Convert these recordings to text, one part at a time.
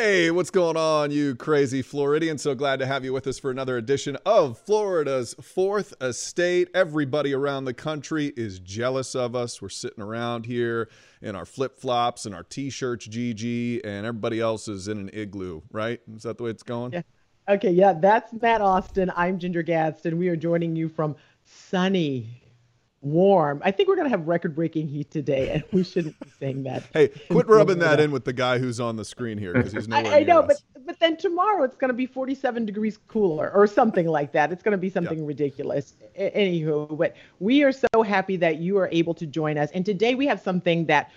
Hey, what's going on, you crazy Floridians? So glad to have you with us for another edition of Florida's Fourth Estate. Everybody around the country is jealous of us. We're sitting around here in our flip flops and our t shirts, GG, and everybody else is in an igloo, right? Is that the way it's going? Yeah. Okay, yeah, that's Matt Austin. I'm Ginger Gadsden. We are joining you from sunny warm. I think we're going to have record breaking heat today, and we shouldn't be saying that. hey, quit rubbing that in with the guy who's on the screen here because he's nowhere I, I know, us. but but then tomorrow it's going to be 47 degrees cooler or something like that. It's going to be something ridiculous. Anywho, but we are so happy that you are able to join us, and today we have something that.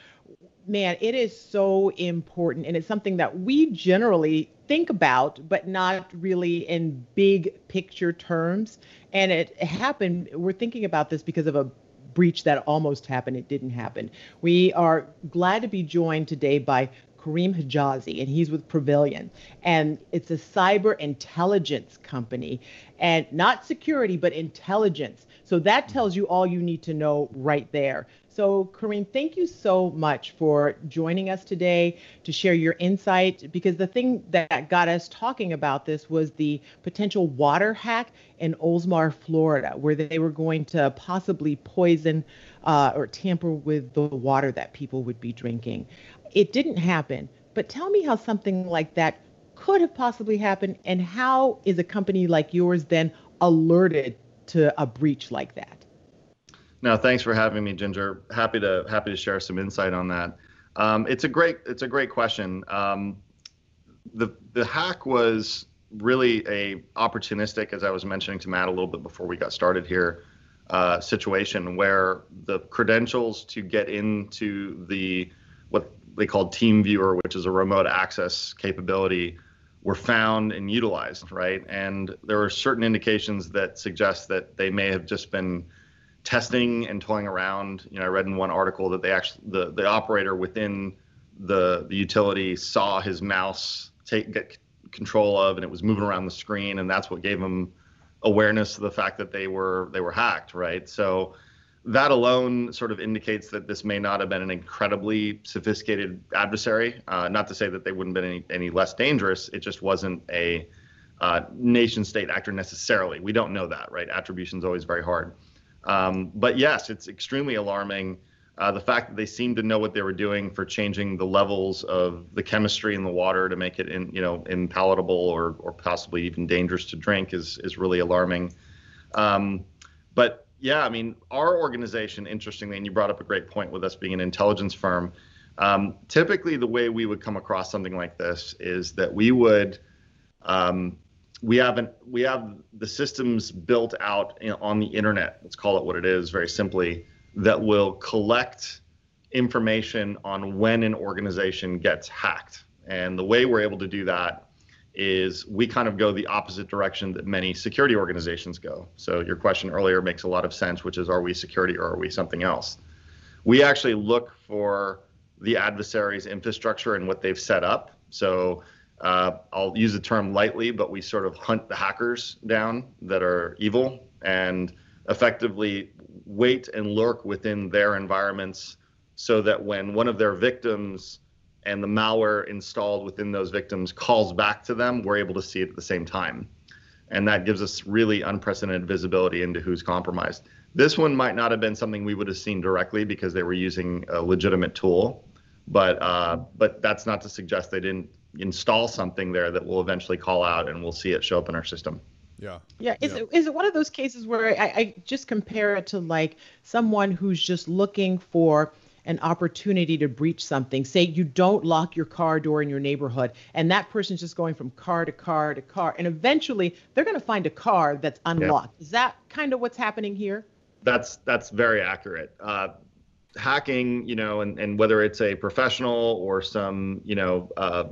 Man, it is so important, and it's something that we generally think about, but not really in big picture terms. And it happened, we're thinking about this because of a breach that almost happened. It didn't happen. We are glad to be joined today by Karim Hijazi, and he's with Prevailion. And it's a cyber intelligence company, and not security, but intelligence. So that tells you all you need to know right there. So, Karim, thank you so much for joining us today to share your insight. Because the thing that got us talking about this was the potential water hack in Oldsmar, Florida, where they were going to possibly poison uh, or tamper with the water that people would be drinking. It didn't happen. But tell me how something like that could have possibly happened, and how is a company like yours then alerted to a breach like that? No, thanks for having me, Ginger. Happy to happy to share some insight on that. Um, it's a great it's a great question. Um, the the hack was really a opportunistic, as I was mentioning to Matt a little bit before we got started here, uh, situation where the credentials to get into the what they called TeamViewer, which is a remote access capability, were found and utilized, right? And there were certain indications that suggest that they may have just been testing and toying around. You know, I read in one article that they actually the the operator within the the utility saw his mouse take get control of, and it was moving around the screen, and that's what gave them awareness of the fact that they were they were hacked, right? So that alone sort of indicates that this may not have been an incredibly sophisticated adversary. Uh, not to say that they wouldn't have been any, any less dangerous. It just wasn't a uh, nation state actor necessarily. We don't know that, right? Attribution is always very hard. Um, but yes, it's extremely alarming. Uh, the fact that they seem to know what they were doing for changing the levels of the chemistry in the water to make it in, you know, impalatable or, or possibly even dangerous to drink is is really alarming. Um, but yeah, I mean, our organization, interestingly, and you brought up a great point with us being an intelligence firm. Um, typically, the way we would come across something like this is that we would um, we haven't we have the systems built out in, on the internet let's call it what it is very simply that will collect information on when an organization gets hacked and the way we're able to do that is we kind of go the opposite direction that many security organizations go. So your question earlier makes a lot of sense which is are we security or are we something else? We actually look for the adversary's infrastructure and what they've set up. So uh, I'll use the term lightly, but we sort of hunt the hackers down that are evil and effectively wait and lurk within their environments so that when one of their victims and the malware installed within those victims calls back to them, we're able to see it at the same time. And that gives us really unprecedented visibility into who's compromised. This one might not have been something we would have seen directly because they were using a legitimate tool, but uh, but that's not to suggest they didn't install something there that will eventually call out and we'll see it show up in our system. Yeah. Yeah. Is, yeah. It, is it one of those cases where I, I just compare it to like someone who's just looking for an opportunity to breach something. Say you don't lock your car door in your neighborhood, and that person's just going from car to car to car, and eventually they're going to find a car that's unlocked. Yeah. Is that kind of what's happening here? That's that's very accurate. Uh, hacking, you know, and, and whether it's a professional or some, you know, uh,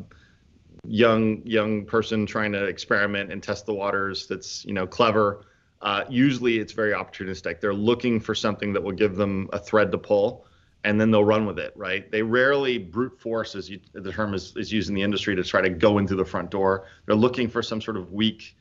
young young person trying to experiment and test the waters that's you know clever uh, usually it's very opportunistic they're looking for something that will give them a thread to pull and then they'll run with it right? They rarely brute force as you, the term is, is used in the industry to try to go into the front door. They're looking for some sort of weak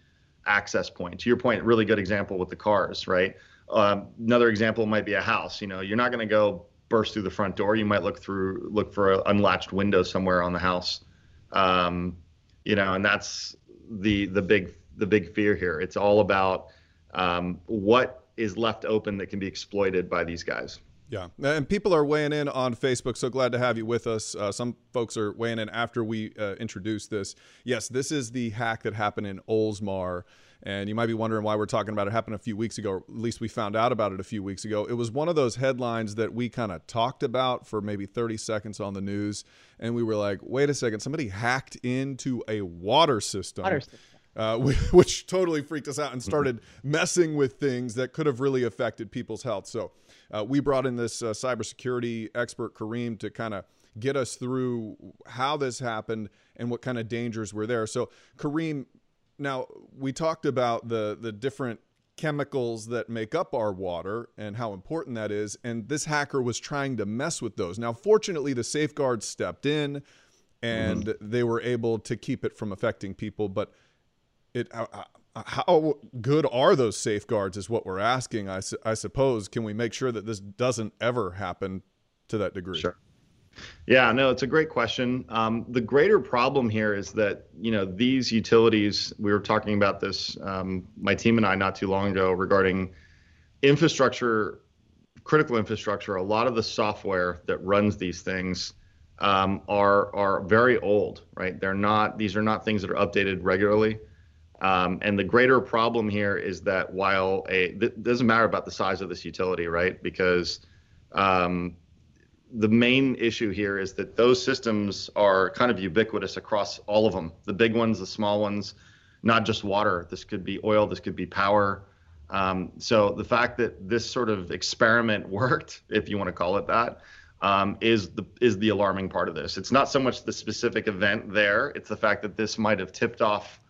access point. To your point really good example with the cars right? Um, another example might be a house. You know you're not going to go burst through the front door. You might look through look for an unlatched window somewhere on the house. Um, you know, and that's the the big the big fear here. It's all about um, what is left open that can be exploited by these guys. Yeah, and people are weighing in on Facebook. So glad to have you with us. Uh, some folks are weighing in after we uh, introduce this. Yes, this is the hack that happened in Oldsmar. And you might be wondering why we're talking about it. it happened a few weeks ago. At least we found out about it a few weeks ago. It was one of those headlines that we kind of talked about for maybe 30 seconds on the news. And we were like, wait a second, somebody hacked into a water system. Water system. Uh, which totally freaked us out and started messing with things that could have really affected people's health. So uh, we brought in this uh, cybersecurity expert, Karim, to kind of get us through how this happened and what kind of dangers were there. So, Karim, now we talked about the the different chemicals that make up our water and how important that is. And this hacker was trying to mess with those. Now, fortunately, the safeguards stepped in and mm-hmm. they were able to keep it from affecting people. But it, how good are those safeguards is what we're asking. I, su- I suppose. Can we make sure that this doesn't ever happen to that degree? Sure. Yeah, no, it's a great question. Um, the greater problem here is that you know these utilities. We were talking about this, um, my team and I, not too long ago, regarding infrastructure, critical infrastructure. A lot of the software that runs these things um, are are very old, right? They're not. These are not things that are updated regularly. Um, and the greater problem here is that while a th- doesn't matter about the size of this utility, right? Because um, the main issue here is that those systems are kind of ubiquitous across all of them. The big ones the small ones not just water. This could be oil this could be power. Um, so the fact that this sort of experiment worked if you want to call it that, um, is the is the alarming part of this. It's not so much the specific event there it's the fact that this might have tipped off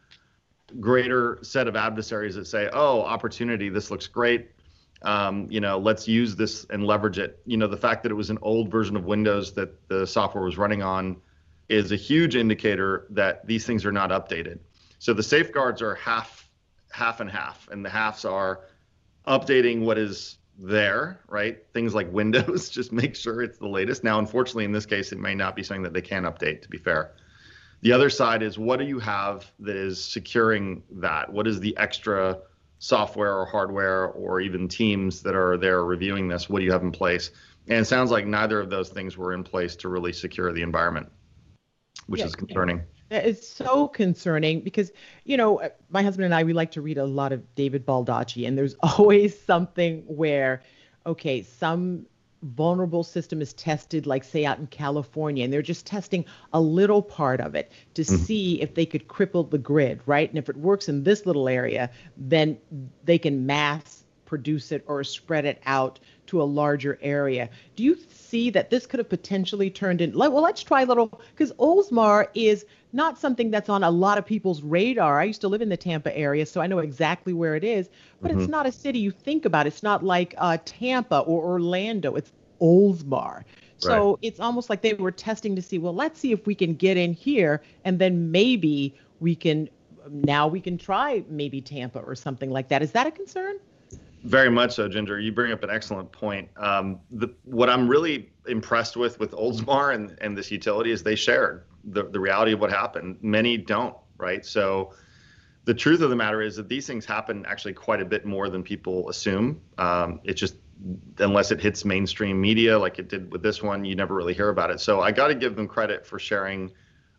greater set of adversaries that say oh opportunity this looks great um, you know, let's use this and leverage it. You know, the fact that it was an old version of Windows that the software was running on is a huge indicator that these things are not updated. So the safeguards are half, half and half, and the halves are updating what is there, right? Things like Windows, just make sure it's the latest. Now, unfortunately, in this case, it may not be something that they can update. To be fair, the other side is what do you have that is securing that? What is the extra software or hardware or even teams that are there reviewing this? What do you have in place? And it sounds like neither of those things were in place to really secure the environment, which yeah, is concerning. It's so concerning because, you know, my husband and I, we like to read a lot of David Baldacci, and there's always something where, okay, some vulnerable system is tested, like say out in California, and they're just testing a little part of it to mm-hmm. see if they could cripple the grid, right? And if it works in this little area, then they can mass produce it or spread it out to a larger area. Do you see that this could have potentially turned in? Well, let's try a little because Oldsmar is not something that's on a lot of people's radar. I used to live in the Tampa area, so I know exactly where it is, but mm-hmm. it's not a city you think about. It's not like uh, Tampa or Orlando. It's Oldsmar. So right. it's almost like they were testing to see, well, let's see if we can get in here, and then maybe we can. Now we can try maybe Tampa or something like that. Is that a concern? Very much so, Ginger. You bring up an excellent point. Um, the, what I'm really impressed with with Oldsmar and, and this utility is they shared the, the reality of what happened. Many don't, right? So the truth of the matter is that these things happen actually quite a bit more than people assume. Um, it's just unless it hits mainstream media like it did with this one, you never really hear about it. So I got to give them credit for sharing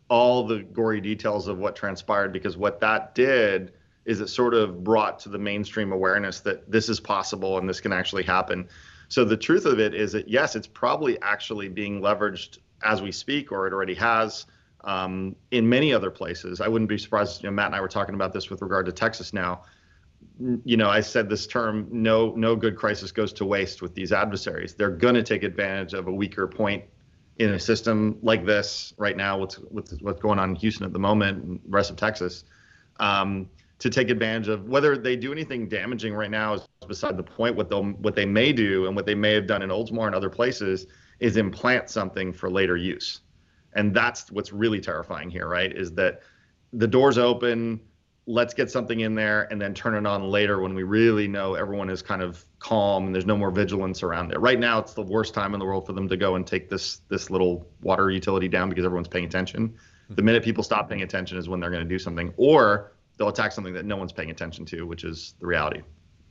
all the gory details of what transpired because what that did is it sort of brought to the mainstream awareness that this is possible and this can actually happen. So the truth of it is that yes, it's probably actually being leveraged as we speak, or it already has um, in many other places. I wouldn't be surprised. You know, Matt and I were talking about this with regard to Texas now. You know, I said this term: no, no good crisis goes to waste with these adversaries. They're going to take advantage of a weaker point in a system like this right now. What's what's, what's going on in Houston at the moment, and the rest of Texas. Um, to take advantage of whether they do anything damaging right now is beside the point. What they what they may do and what they may have done in Oldsmar and other places is implant something for later use. And that's what's really terrifying here, right? Is that the door's open, let's get something in there and then turn it on later when we really know everyone is kind of calm and there's no more vigilance around it. Right now it's the worst time in the world for them to go and take this this little water utility down because everyone's paying attention. The minute people stop paying attention is when they're going to do something, or they'll attack something that no one's paying attention to, which is the reality.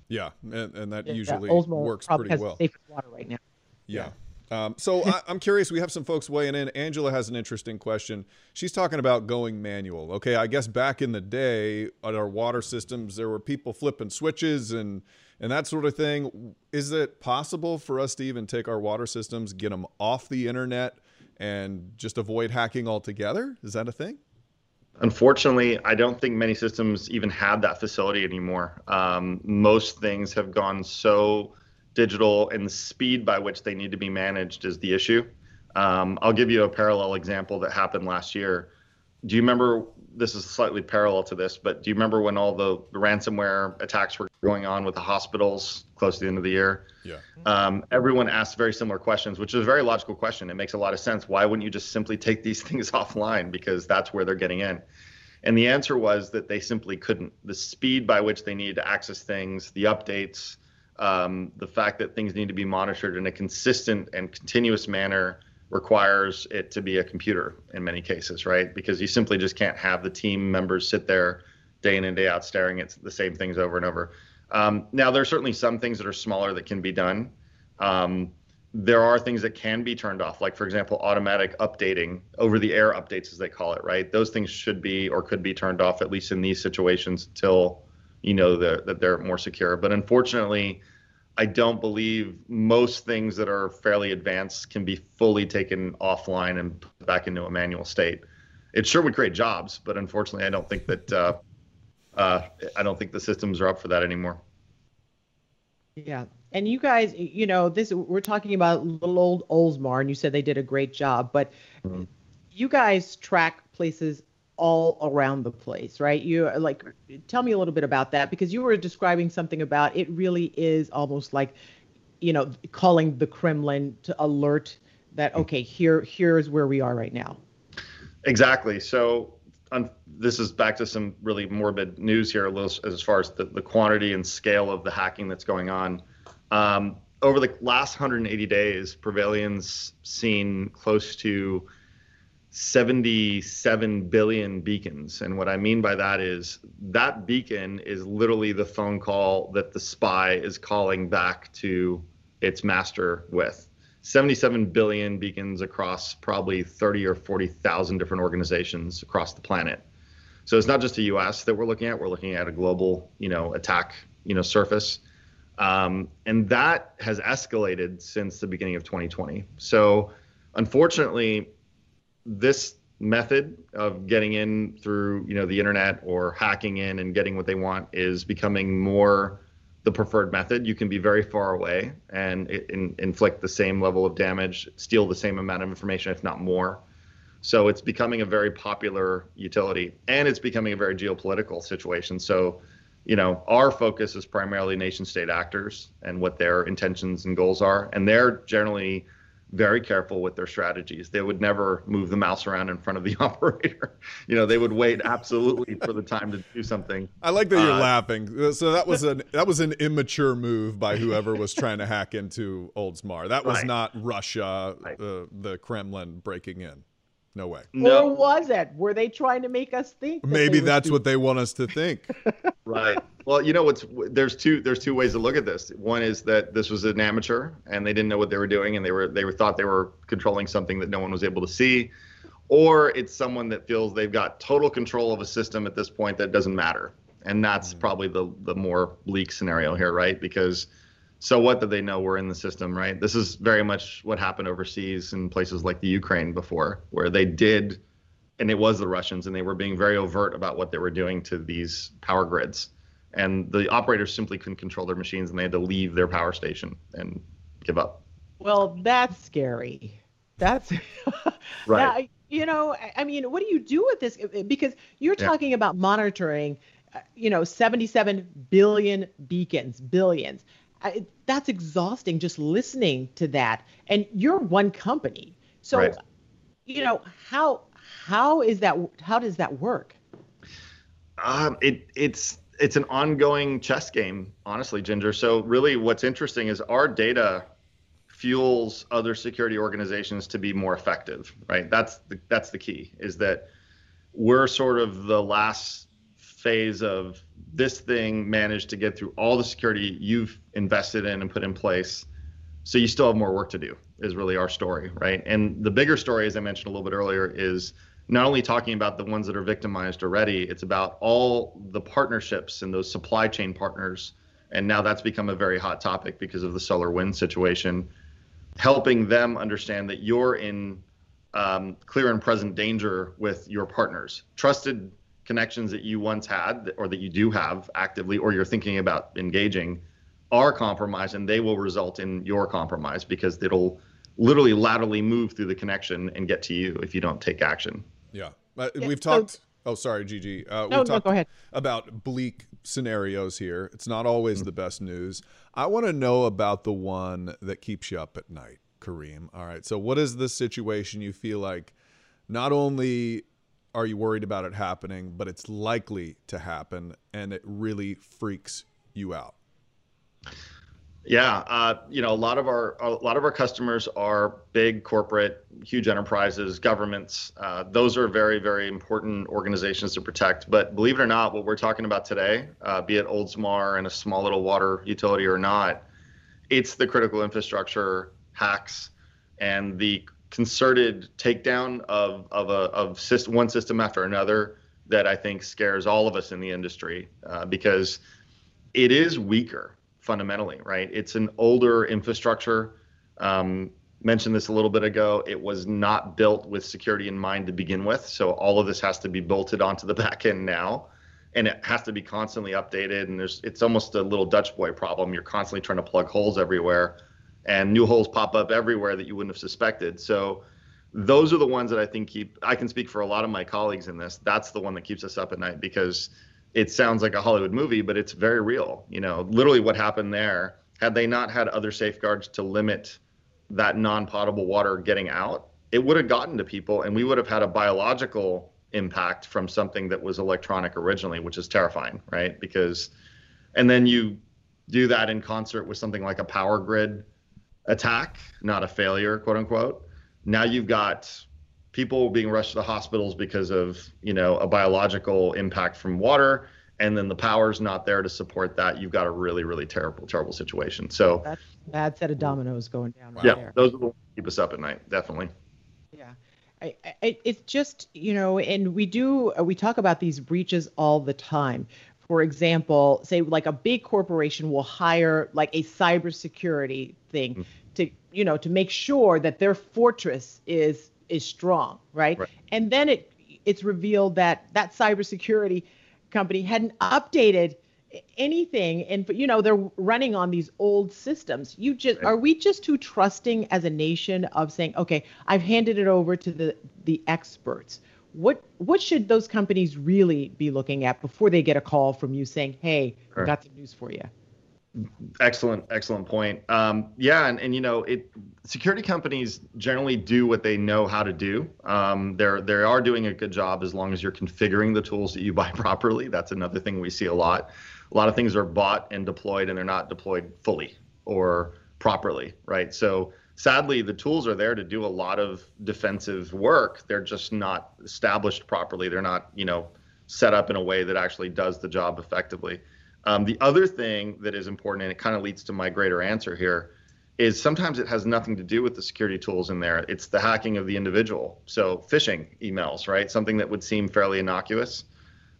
Yeah, and, and that yeah, usually Oldsmar works pretty well. Safest water right now. Yeah. yeah. Um, so I, am curious. We have some folks weighing in. Angela has an interesting question. She's talking about going manual. Okay, I guess back in the day at our water systems, there were people flipping switches and and that sort of thing. Is it possible for us to even take our water systems, get them off the internet, and just avoid hacking altogether? Is that a thing? Unfortunately, I don't think many systems even have that facility anymore. Um, most things have gone so digital, and the speed by which they need to be managed is the issue. Um, I'll give you a parallel example that happened last year. Do you remember this is slightly parallel to this, but do you remember when all the, ransomware attacks were going on with the hospitals close to the end of the year? Yeah. Um, everyone asked very similar questions, which is a very logical question. It makes a lot of sense. Why wouldn't you just simply take these things offline because that's where they're getting in? And the answer was that they simply couldn't. The speed by which they needed to access things, the updates, um, the fact that things need to be monitored in a consistent and continuous manner requires it to be a computer in many cases, right? Because you simply just can't have the team members sit there day in and day out staring at the same things over and over. Um, now, there are certainly some things that are smaller that can be done. Um, there are things that can be turned off, like, for example, automatic updating, over the air updates, as they call it, right? Those things should be or could be turned off, at least in these situations, until you know that they're more secure. But unfortunately, I don't believe most things that are fairly advanced can be fully taken offline and put back into a manual state. It sure would create jobs, but unfortunately, I don't think that uh, uh, I don't think the systems are up for that anymore. Yeah, and you guys, you know, this we're talking about little old Oldsmar, and you said they did a great job, but mm-hmm. you guys track places all around the place, right? You like tell me a little bit about that because you were describing something about it really is almost like you know calling the Kremlin to alert that okay, here here's where we are right now. Exactly. So um, this is back to some really morbid news here, a little as far as the, the quantity and scale of the hacking that's going on. Um, over the last 180 days, Prevailion's seen close to 77 billion beacons. And what I mean by that is that beacon is literally the phone call that the spy is calling back to its master with. 77 billion beacons across probably 30 or 40,000 different organizations across the planet. So it's not just the U.S. that we're looking at; we're looking at a global, you know, attack, you know, surface, um, and that has escalated since the beginning of 2020. So, unfortunately, this method of getting in through you know the internet or hacking in and getting what they want is becoming more the preferred method. You can be very far away and in, inflict the same level of damage steal the same amount of information if not more. So it's becoming a very popular utility and it's becoming a very geopolitical situation. So you know our focus is primarily nation state actors and what their intentions and goals are. And they're generally very careful with their strategies. They would never move the mouse around in front of the operator. You know, they would wait absolutely for the time to do something. I like that you're uh, laughing. So that was an that was an immature move by whoever was trying to hack into Oldsmar. That was right. not Russia, right. uh, the Kremlin breaking in. No way. No. Or was it? Were they trying to make us think? That Maybe that's what they want us to think. right. Well, you know what's there's two there's two ways to look at this. One is that this was an amateur and they didn't know what they were doing and they were they were thought they were controlling something that no one was able to see, or it's someone that feels they've got total control of a system at this point that doesn't matter. And that's mm-hmm. probably the the more bleak scenario here, right? Because so what did they know were in the system, right? This is very much what happened overseas in places like the Ukraine before, where they did, and it was the Russians, and they were being very overt about what they were doing to these power grids. And the operators simply couldn't control their machines, and they had to leave their power station and give up. Well, that's scary. That's right. Now, you know, I mean, what do you do with this? Because you're yeah. talking about monitoring, uh, you know, 77 billion beacons, billions. I, that's exhausting just listening to that. And you're one company. So, right. you know, how how is that how does that work? Um, it it's it's an ongoing chess game, honestly, Ginger. So really what's interesting is our data fuels other security organizations to be more effective, right? That's the that's the key is that we're sort of the last phase of this thing managed to get through all the security you've invested in and put in place. So you still have more work to do, is really our story, right? And the bigger story, as I mentioned a little bit earlier, is not only talking about the ones that are victimized already, it's about all the partnerships and those supply chain partners. And now that's become a very hot topic because of the SolarWinds situation, helping them understand that you're in um, clear and present danger with your partners. Trusted connections that you once had or that you do have actively or you're thinking about engaging are compromised and they will result in your compromise because it'll literally laterally move through the connection and get to you if you don't take action. Yeah. Uh, yeah we've talked. So, oh, sorry, Gigi. Uh, no, no, go ahead. About bleak scenarios here. It's not always mm-hmm. the best news. I want to know about the one that keeps you up at night, Karim. All right. So, what is the situation you feel like not only are you worried about it happening, but it's likely to happen and it really freaks you out? Yeah, uh, you know, a lot of our a lot of our customers are big corporate, huge enterprises, governments. Uh, those are very very important organizations to protect. But believe it or not, what we're talking about today, uh, be it Oldsmar and a small little water utility or not, it's the critical infrastructure hacks and the concerted takedown of of a of system, one system after another that I think scares all of us in the industry uh, because it is weaker fundamentally, right? It's an older infrastructure. Um, mentioned this a little bit ago. It was not built with security in mind to begin with, so all of this has to be bolted onto the back end now, and it has to be constantly updated. And there's it's almost a little Dutch boy problem. You're constantly trying to plug holes everywhere and new holes pop up everywhere that you wouldn't have suspected. So those are the ones that I think keep I can speak for a lot of my colleagues in this. That's the one that keeps us up at night because it sounds like a Hollywood movie, but it's very real. You know, literally what happened there, had they not had other safeguards to limit that non-potable water getting out, it would have gotten to people and we would have had a biological impact from something that was electronic originally, which is terrifying, right? Because and then you do that in concert with something like a power grid attack, not a failure, quote unquote. Now you've got people being rushed to the hospitals because of you know a biological impact from water, and then the power's not there to support that. You've got a really, really terrible, terrible situation. So that's a bad set of dominoes going down. Right yeah, there. those are the ones keep us up at night, definitely. Yeah. I, I, it's just you know and we do uh, we talk about these breaches all the time for example, say like a big corporation will hire like a cybersecurity thing to you know to make sure that their fortress is is strong, right? right? And then it it's revealed that that cybersecurity company hadn't updated anything and you know they're running on these old systems you just right. are we just too trusting as a nation of saying okay i've handed it over to the the experts what what should those companies really be looking at before they get a call from you saying, "Hey, sure. got some news for you"? Excellent, excellent point. Um, yeah, and, and you know, it security companies generally do what they know how to do. Um, they're they are doing a good job as long as you're configuring the tools that you buy properly. That's another thing we see a lot. A lot of things are bought and deployed, and they're not deployed fully or properly, right? So sadly, the tools are there to do a lot of defensive work. They're just not established properly. They're not, you know, set up in a way that actually does the job effectively. Um, the other thing that is important, and it kind of leads to my greater answer here, is sometimes it has nothing to do with the security tools in there. It's the hacking of the individual. So phishing emails, right? Something that would seem fairly innocuous.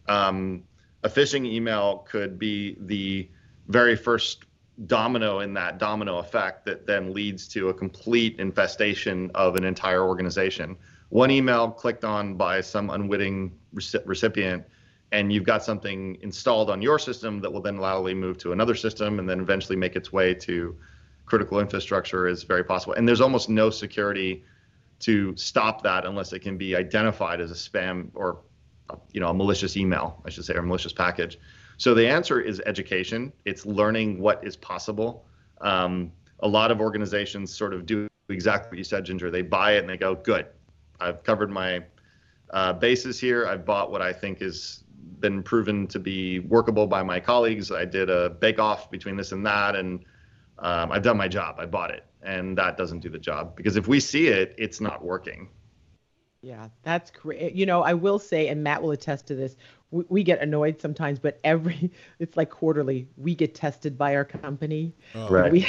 Um, a phishing email could be the very first domino in that domino effect that then leads to a complete infestation of an entire organization. One email clicked on by some unwitting recipient, and you've got something installed on your system that will then laterally move to another system and then eventually make its way to critical infrastructure is very possible. And there's almost no security to stop that unless it can be identified as a spam or you know a malicious email, I should say, or malicious package. So the answer is education. It's learning what is possible. Um, a lot of organizations sort of do exactly what you said, Ginger. They buy it and they go, "Good, I've covered my uh, bases here. I've bought what I think has been proven to be workable by my colleagues. I did a bake-off between this and that, and um, I've done my job. I bought it, and that doesn't do the job because if we see it, it's not working. Yeah, that's great. You know, I will say, and Matt will attest to this. We, we, get annoyed sometimes, but every it's like quarterly. We get tested by our company. Oh. Right. We,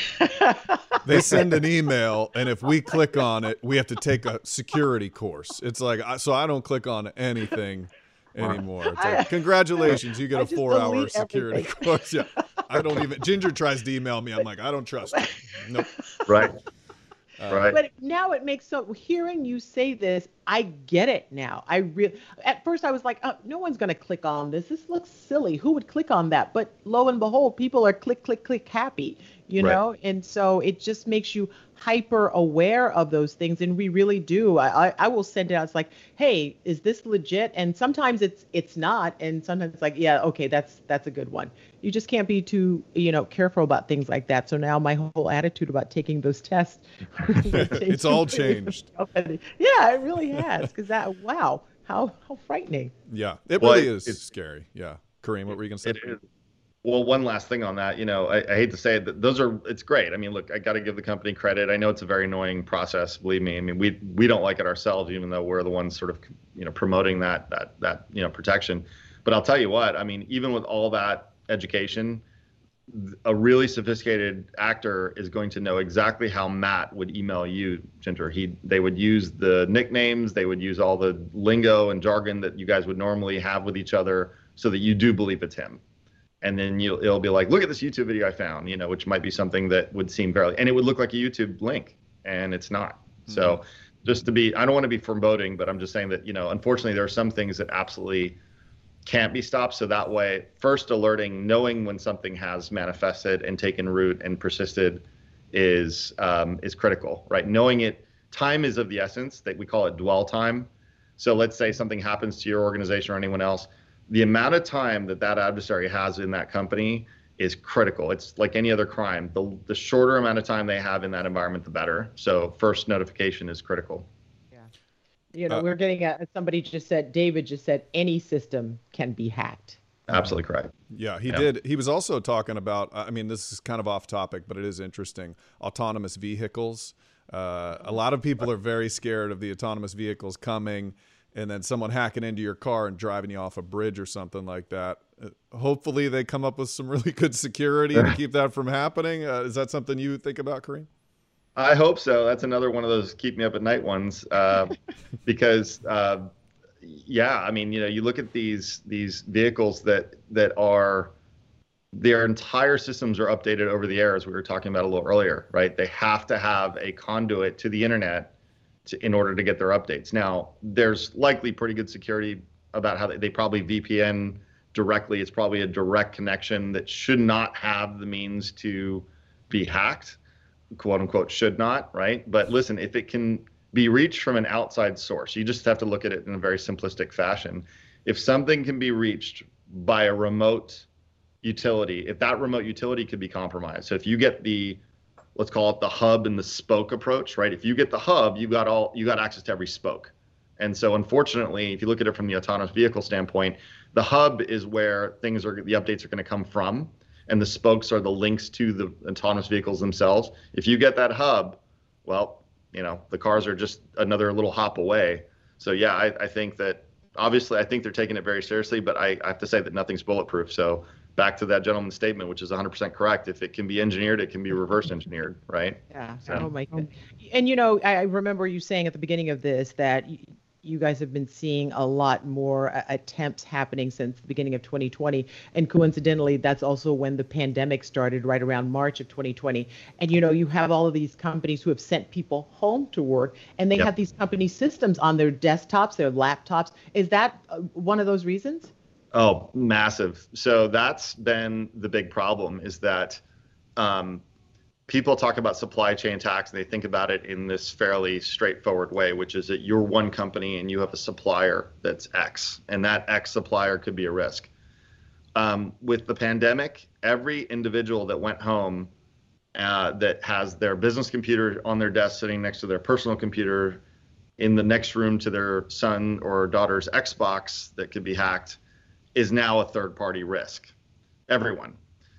they send an email, and if we click on it, we have to take a security course. It's like so I don't click on anything anymore. It's like, congratulations, you get a four-hour security course. Yeah, I don't even. Ginger tries to email me. I'm like, I don't trust. You. Nope. Right. Uh, right. But now it makes so hearing you say this, I get it now. I really at first I was like, oh, no one's gonna click on this. This looks silly. Who would click on that? But lo and behold, people are click, click, click happy, you right. know? And so it just makes you hyper aware of those things and we really do. I, I, I will send it out. It's like hey is this legit? And sometimes it's it's not and sometimes it's like yeah okay that's that's a good one. You just can't be too you know careful about things like that. So now my whole attitude about taking those tests it's all changed. yeah it really has because that wow how how frightening. Yeah it well, really is it's scary. Yeah. Karim what were you gonna say? It, it, well, one last thing on that, you know, I, I hate to say it, those are it's great. I mean, look, I got to give the company credit. I know it's a very annoying process. Believe me. I mean, we we don't like it ourselves, even though we're the ones sort of you know promoting that that that you know protection. But I'll tell you what. I mean, even with all that education, a really sophisticated actor is going to know exactly how Matt would email you, Ginger. He they would use the nicknames, they would use all the lingo and jargon that you guys would normally have with each other, so that you do believe it's him and then you'll it'll be like, look at this YouTube video I found, you know, which might be something that would seem fairly, and it would look like a YouTube link, and it's not. Mm-hmm. So, just to be, I don't want to be foreboding, but I'm just saying that you know, unfortunately, there are some things that absolutely can't be stopped. So that way, first alerting, knowing when something has manifested and taken root and persisted, is um, is critical, right? Knowing it, time is of the essence. That we call it dwell time. So let's say something happens to your organization or anyone else the amount of time that that adversary has in that company is critical. It's like any other crime. The, the shorter amount of time they have in that environment, the better. So first notification is critical. Yeah. You know, uh, we're getting at somebody just said, David just said, any system can be hacked. Absolutely correct. Yeah, he yeah. did. He was also talking about, I mean, this is kind of off topic, but it is interesting autonomous vehicles. Uh, a lot of people are very scared of the autonomous vehicles coming and then someone hacking into your car and driving you off a bridge or something like that. Uh, hopefully, they come up with some really good security to keep that from happening. Uh, is that something you think about, Karim? I hope so. That's another one of those keep me up at night ones, uh, because uh, yeah, I mean, you know, you look at these these vehicles that that are their entire systems are updated over the air, as we were talking about a little earlier, right? They have to have a conduit to the internet to, in order to get their updates. Now, there's likely pretty good security about how they, they probably VPN directly. It's probably a direct connection that should not have the means to be hacked, quote unquote, should not, right? But listen, if it can be reached from an outside source, you just have to look at it in a very simplistic fashion. If something can be reached by a remote utility, if that remote utility could be compromised, so if you get the let's call it the hub and the spoke approach, right? If you get the hub, you got all you got access to every spoke. And so unfortunately, if you look at it from the autonomous vehicle standpoint, the hub is where things are the updates are going to come from and the spokes are the links to the autonomous vehicles themselves. If you get that hub, well, you know, the cars are just another little hop away. So yeah, I, I think that obviously I think they're taking it very seriously, but I, I have to say that nothing's bulletproof. So back to that gentleman's statement, which is 100% correct. If it can be engineered, it can be reverse engineered, right? Yeah. So. Oh my God. And you know, I remember you saying at the beginning of this that you guys have been seeing a lot more attempts happening since the beginning of 2020 and coincidentally that's also when the pandemic started right around march of 2020 and you know you have all of these companies who have sent people home to work and they yep. have these company systems on their desktops their laptops is that uh, one of those reasons Oh, massive. So that's been the big problem is that um, people talk about supply chain tax and they think about it in this fairly straightforward way, which is that you're one company and you have a supplier that's X, and that X supplier could be a risk. Um, with the pandemic, every individual that went home uh, that has their business computer on their desk sitting next to their personal computer in the next room to their son or daughter's Xbox that could be hacked is now a third party risk. Everyone.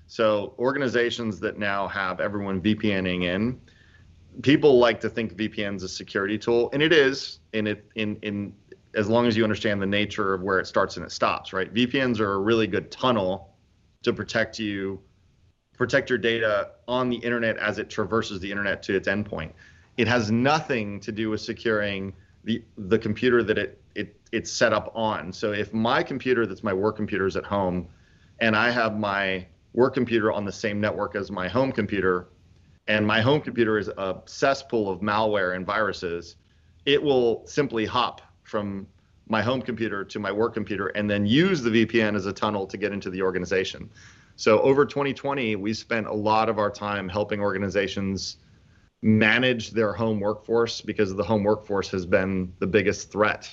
So organizations that now have everyone VPNing in, people like to think VPN's a security tool, and it is. In it, in in as long as you understand the nature of where it starts and it stops, right? VPNs are a really good tunnel to protect you, protect your data on the internet as it traverses the internet to its endpoint. It has nothing to do with securing the the computer that it it's set up on. So if my computer that's my work computer is at home, and I have my work computer on the same network as my home computer, and my home computer is a cesspool of malware and viruses, it will simply hop from my home computer to my work computer and then use the VPN as a tunnel to get into the organization. So over 2020, we spent a lot of our time helping organizations manage their home workforce because the home workforce has been the biggest threat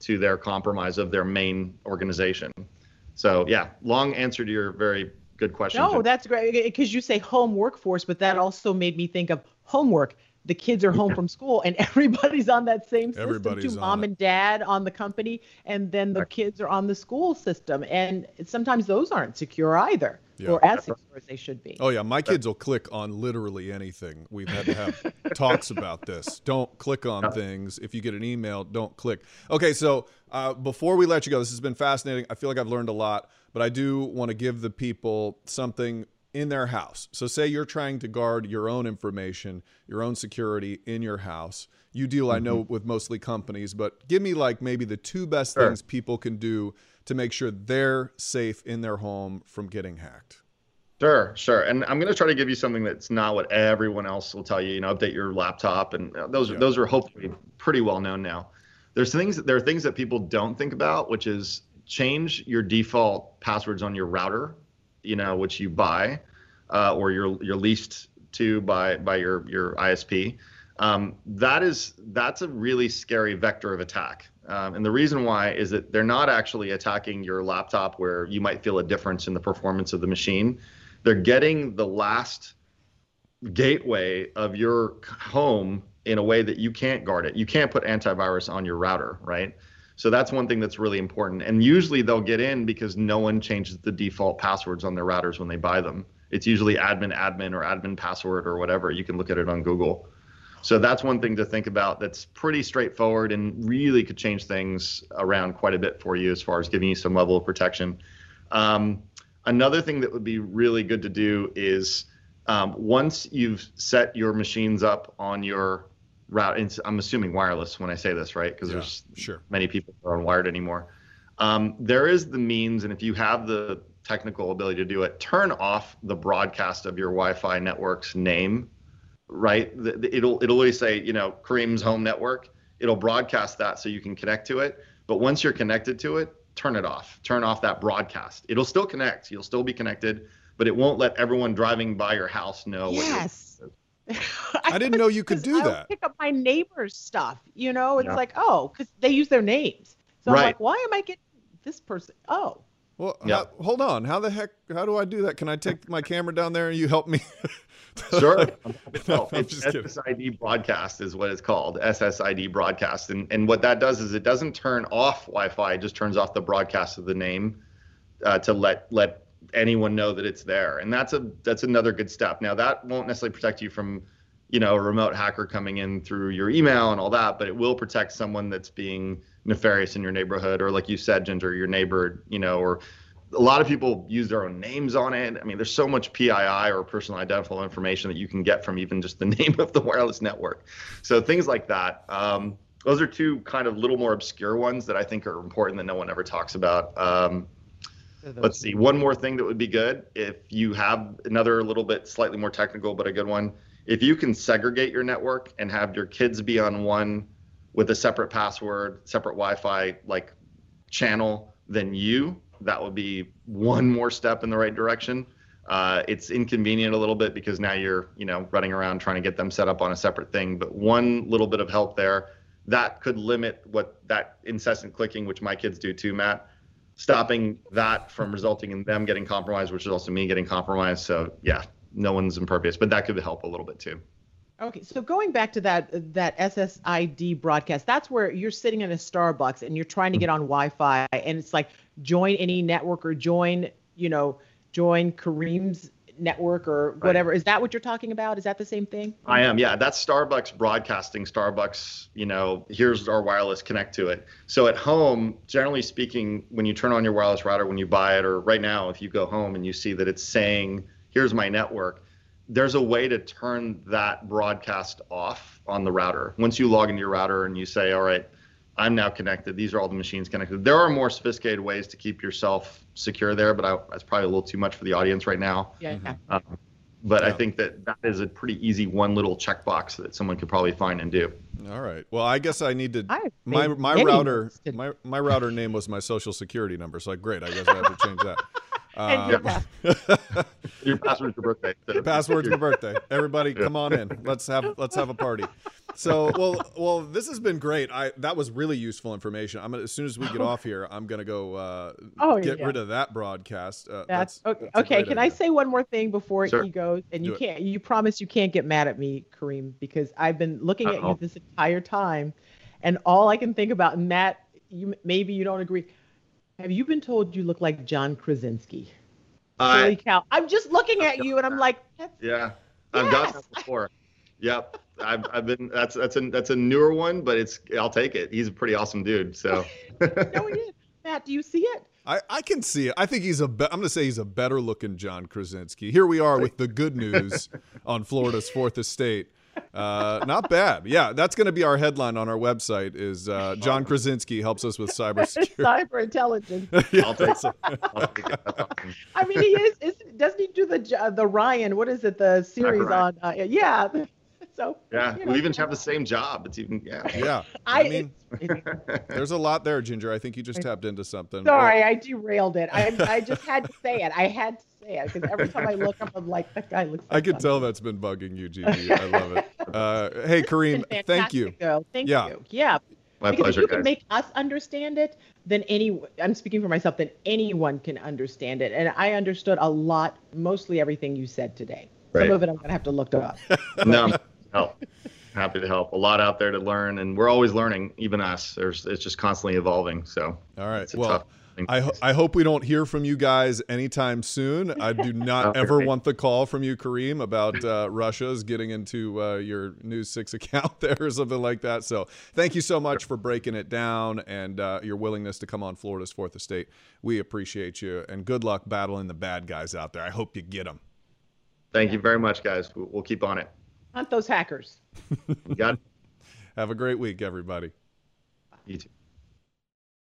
to their compromise of their main organization. So yeah, long answer to your very good question. No, that's great because you say home workforce, but that also made me think of homework. The kids are home from school and everybody's on that same system Everybody's too. on Mom it. and dad on the company, and then the kids are on the school system. And sometimes those aren't secure either, Yeah. or as secure as they should be. Oh yeah, my kids will click on literally anything. We've had to have talks about this. Don't click on things. If you get an email, don't click. Okay, so uh, before we let you go, this has been fascinating. I feel like I've learned a lot, but I do want to give the people something in their house. So say you're trying to guard your own information, your own security in your house. You deal, I know, with mostly companies, but give me like maybe the two best Sure. things people can do to make sure they're safe in their home from getting hacked. Sure, sure. And I'm going to try to give you something that's not what everyone else will tell you. You know, update your laptop, and uh, those are Yeah. those are hopefully pretty well known now. There's things there are things that people don't think about, which is change your default passwords on your router. You know, which you buy, uh, or you're you're leased to by by your your ISP. Um, that is that's a really scary vector of attack. Um, and the reason why is that they're not actually attacking your laptop where you might feel a difference in the performance of the machine they're getting the last gateway of your home in a way that you can't guard it. You can't put antivirus on your router, right? So that's one thing that's really important. And usually they'll get in because no one changes the default passwords on their routers when they buy them. It's usually admin admin or admin password or whatever. You can look at it on Google. So that's one thing to think about that's pretty straightforward and really could change things around quite a bit for you as far as giving you some level of protection. Um, another thing that would be really good to do is um, once you've set your machines up on your route, and I'm assuming wireless when I say this, right? Because Yeah, there's sure. many people who are unwired anymore. Um, there is the means, and if you have the technical ability to do it, turn off the broadcast of your Wi-Fi network's name. Right? The- the- It'll it'll always say, you know, Karim's home network. It'll broadcast that so you can connect to it. But once you're connected to it, turn it off. Turn off that broadcast. It'll still connect. You'll still be connected, but it won't let everyone driving by your house know what you're I didn't know you could do I'll that. Pick up my neighbor's stuff. You know, it's Yeah. like, oh, because they use their names. So I'm like, why am I getting this person? Oh, Well, Yeah. how- hold on. How the heck? How do I do that? Can I take my camera down there and you help me? Sure. No, it's just kidding. SSID broadcast is what it's called. SSID broadcast. And and what that does is it doesn't turn off Wi-Fi, it just turns off the broadcast of the name uh, to let let anyone know that it's there. And that's a that's another good step. Now that won't necessarily protect you from, you know, a remote hacker coming in through your email and all that, but it will protect someone that's being nefarious in your neighborhood or like you said, Ginger, your neighbor, you know, or a lot of people use their own names on it. I mean, there's so much PII or personal identifiable information that you can get from even just the name of the wireless network. So things like that. Um, those are two kind of little more obscure ones that I think are important that no one ever talks about. Um, let's see. One more thing that would be good if you have another little bit slightly more technical, but a good one. If you can segregate your network and have your kids be on one with a separate password, separate Wi-Fi like channel than you, that would be one more step in the right direction. Uh, it's inconvenient a little bit because now you're, you know, running around trying to get them set up on a separate thing. But one little bit of help there, that could limit what that incessant clicking, which my kids do too, Matt, stopping that from resulting in them getting compromised, which is also me getting compromised. So yeah, no one's impervious, but that could help a little bit too. Okay, so going back to that that SSID broadcast, that's where you're sitting in a Starbucks and you're trying to get on Wi-Fi, and it's like join any network or join, you know, join Karim's network or whatever. Right. Is that what you're talking about? Is that the same thing? I am. Yeah, that's Starbucks broadcasting. Starbucks, you know, here's our wireless connect to it. So at home, generally speaking, when you turn on your wireless router when you buy it or right now if you go home and you see that it's saying, "Here's my network." There's a way to turn that broadcast off on the router. Once you log into your router and you say, "All right, I'm now connected. These are all the machines connected. There are more sophisticated ways to keep yourself secure there, but I, that's probably a little too much for the audience right now. Yeah. Mm-hmm. Um, but yeah. I think that that is a pretty easy one little checkbox that someone could probably find and do. All right. Well, I guess I need to. My my router my my router name was my social security number, so like great. I guess I have to change that. Um, your password's your birthday. So. Password's my birthday. Everybody, yeah. come on in. Let's have let's have a party. So, well, well, this has been great. I that was really useful information. I'm gonna, as soon as we get off here, I'm gonna go uh, oh, get yeah. rid of that broadcast. Uh, that's, that's, okay. That's okay can idea. I say one more thing before sure. he goes? And you Do can't. It. You promise you can't get mad at me, Karim, because I've been looking Uh-oh. at you this entire time, and all I can think about, and Matt, you maybe you don't agree have you been told you look like John Krasinski? Uh, Holy cow! I'm just looking at you and I'm like, yeah, I've yes. done that before. Yep, I've, I've been. That's that's a that's a newer one, but it's I'll take it. He's a pretty awesome dude. So. no, he is. Matt, do you see it? I, I can see it. I think he's a. Be- I'm going to say he's a better looking John Krasinski. Here we are with the good news on Florida's Fourth Estate. Uh, not bad. Yeah, that's going to be our headline on our website. Is uh, John Krasinski helps us with cybersecurity, cyber intelligence. yeah, I'll take I mean, he is, is. Doesn't he do the the Ryan? What is it? The series on? Uh, yeah. So yeah, you know, we even have the same job. It's even yeah. Yeah, I, I mean, there's a lot there, Ginger. I think you just tapped into something. Sorry, I derailed it. I I just had to say it. I had to say it because every time I look up, I'm like, that guy looks. I can tell that's been bugging you, Gigi. I love it. Uh, hey, Karim, thank you. Girl. Thank yeah. you. Yeah. My because pleasure, if you can make us understand it, then any I'm speaking for myself, then anyone can understand it. And I understood a lot, mostly everything you said today. Right. Some of it I'm gonna have to look up. no, help. Happy to help. A lot out there to learn, and we're always learning, even us. There's it's just constantly evolving. So all right. Well, tough I, ho- I hope we don't hear from you guys anytime soon. I do not ever want the call from you, Karim, about uh, Russia's getting into uh, your News 6 account there or something like that. So thank you so much for breaking it down and uh, your willingness to come on Florida's Fourth Estate. We appreciate you and good luck battling the bad guys out there. I hope you get them. Thank you very much, guys. We'll keep on it. Hunt those hackers. got it. Have a great week, everybody. You too.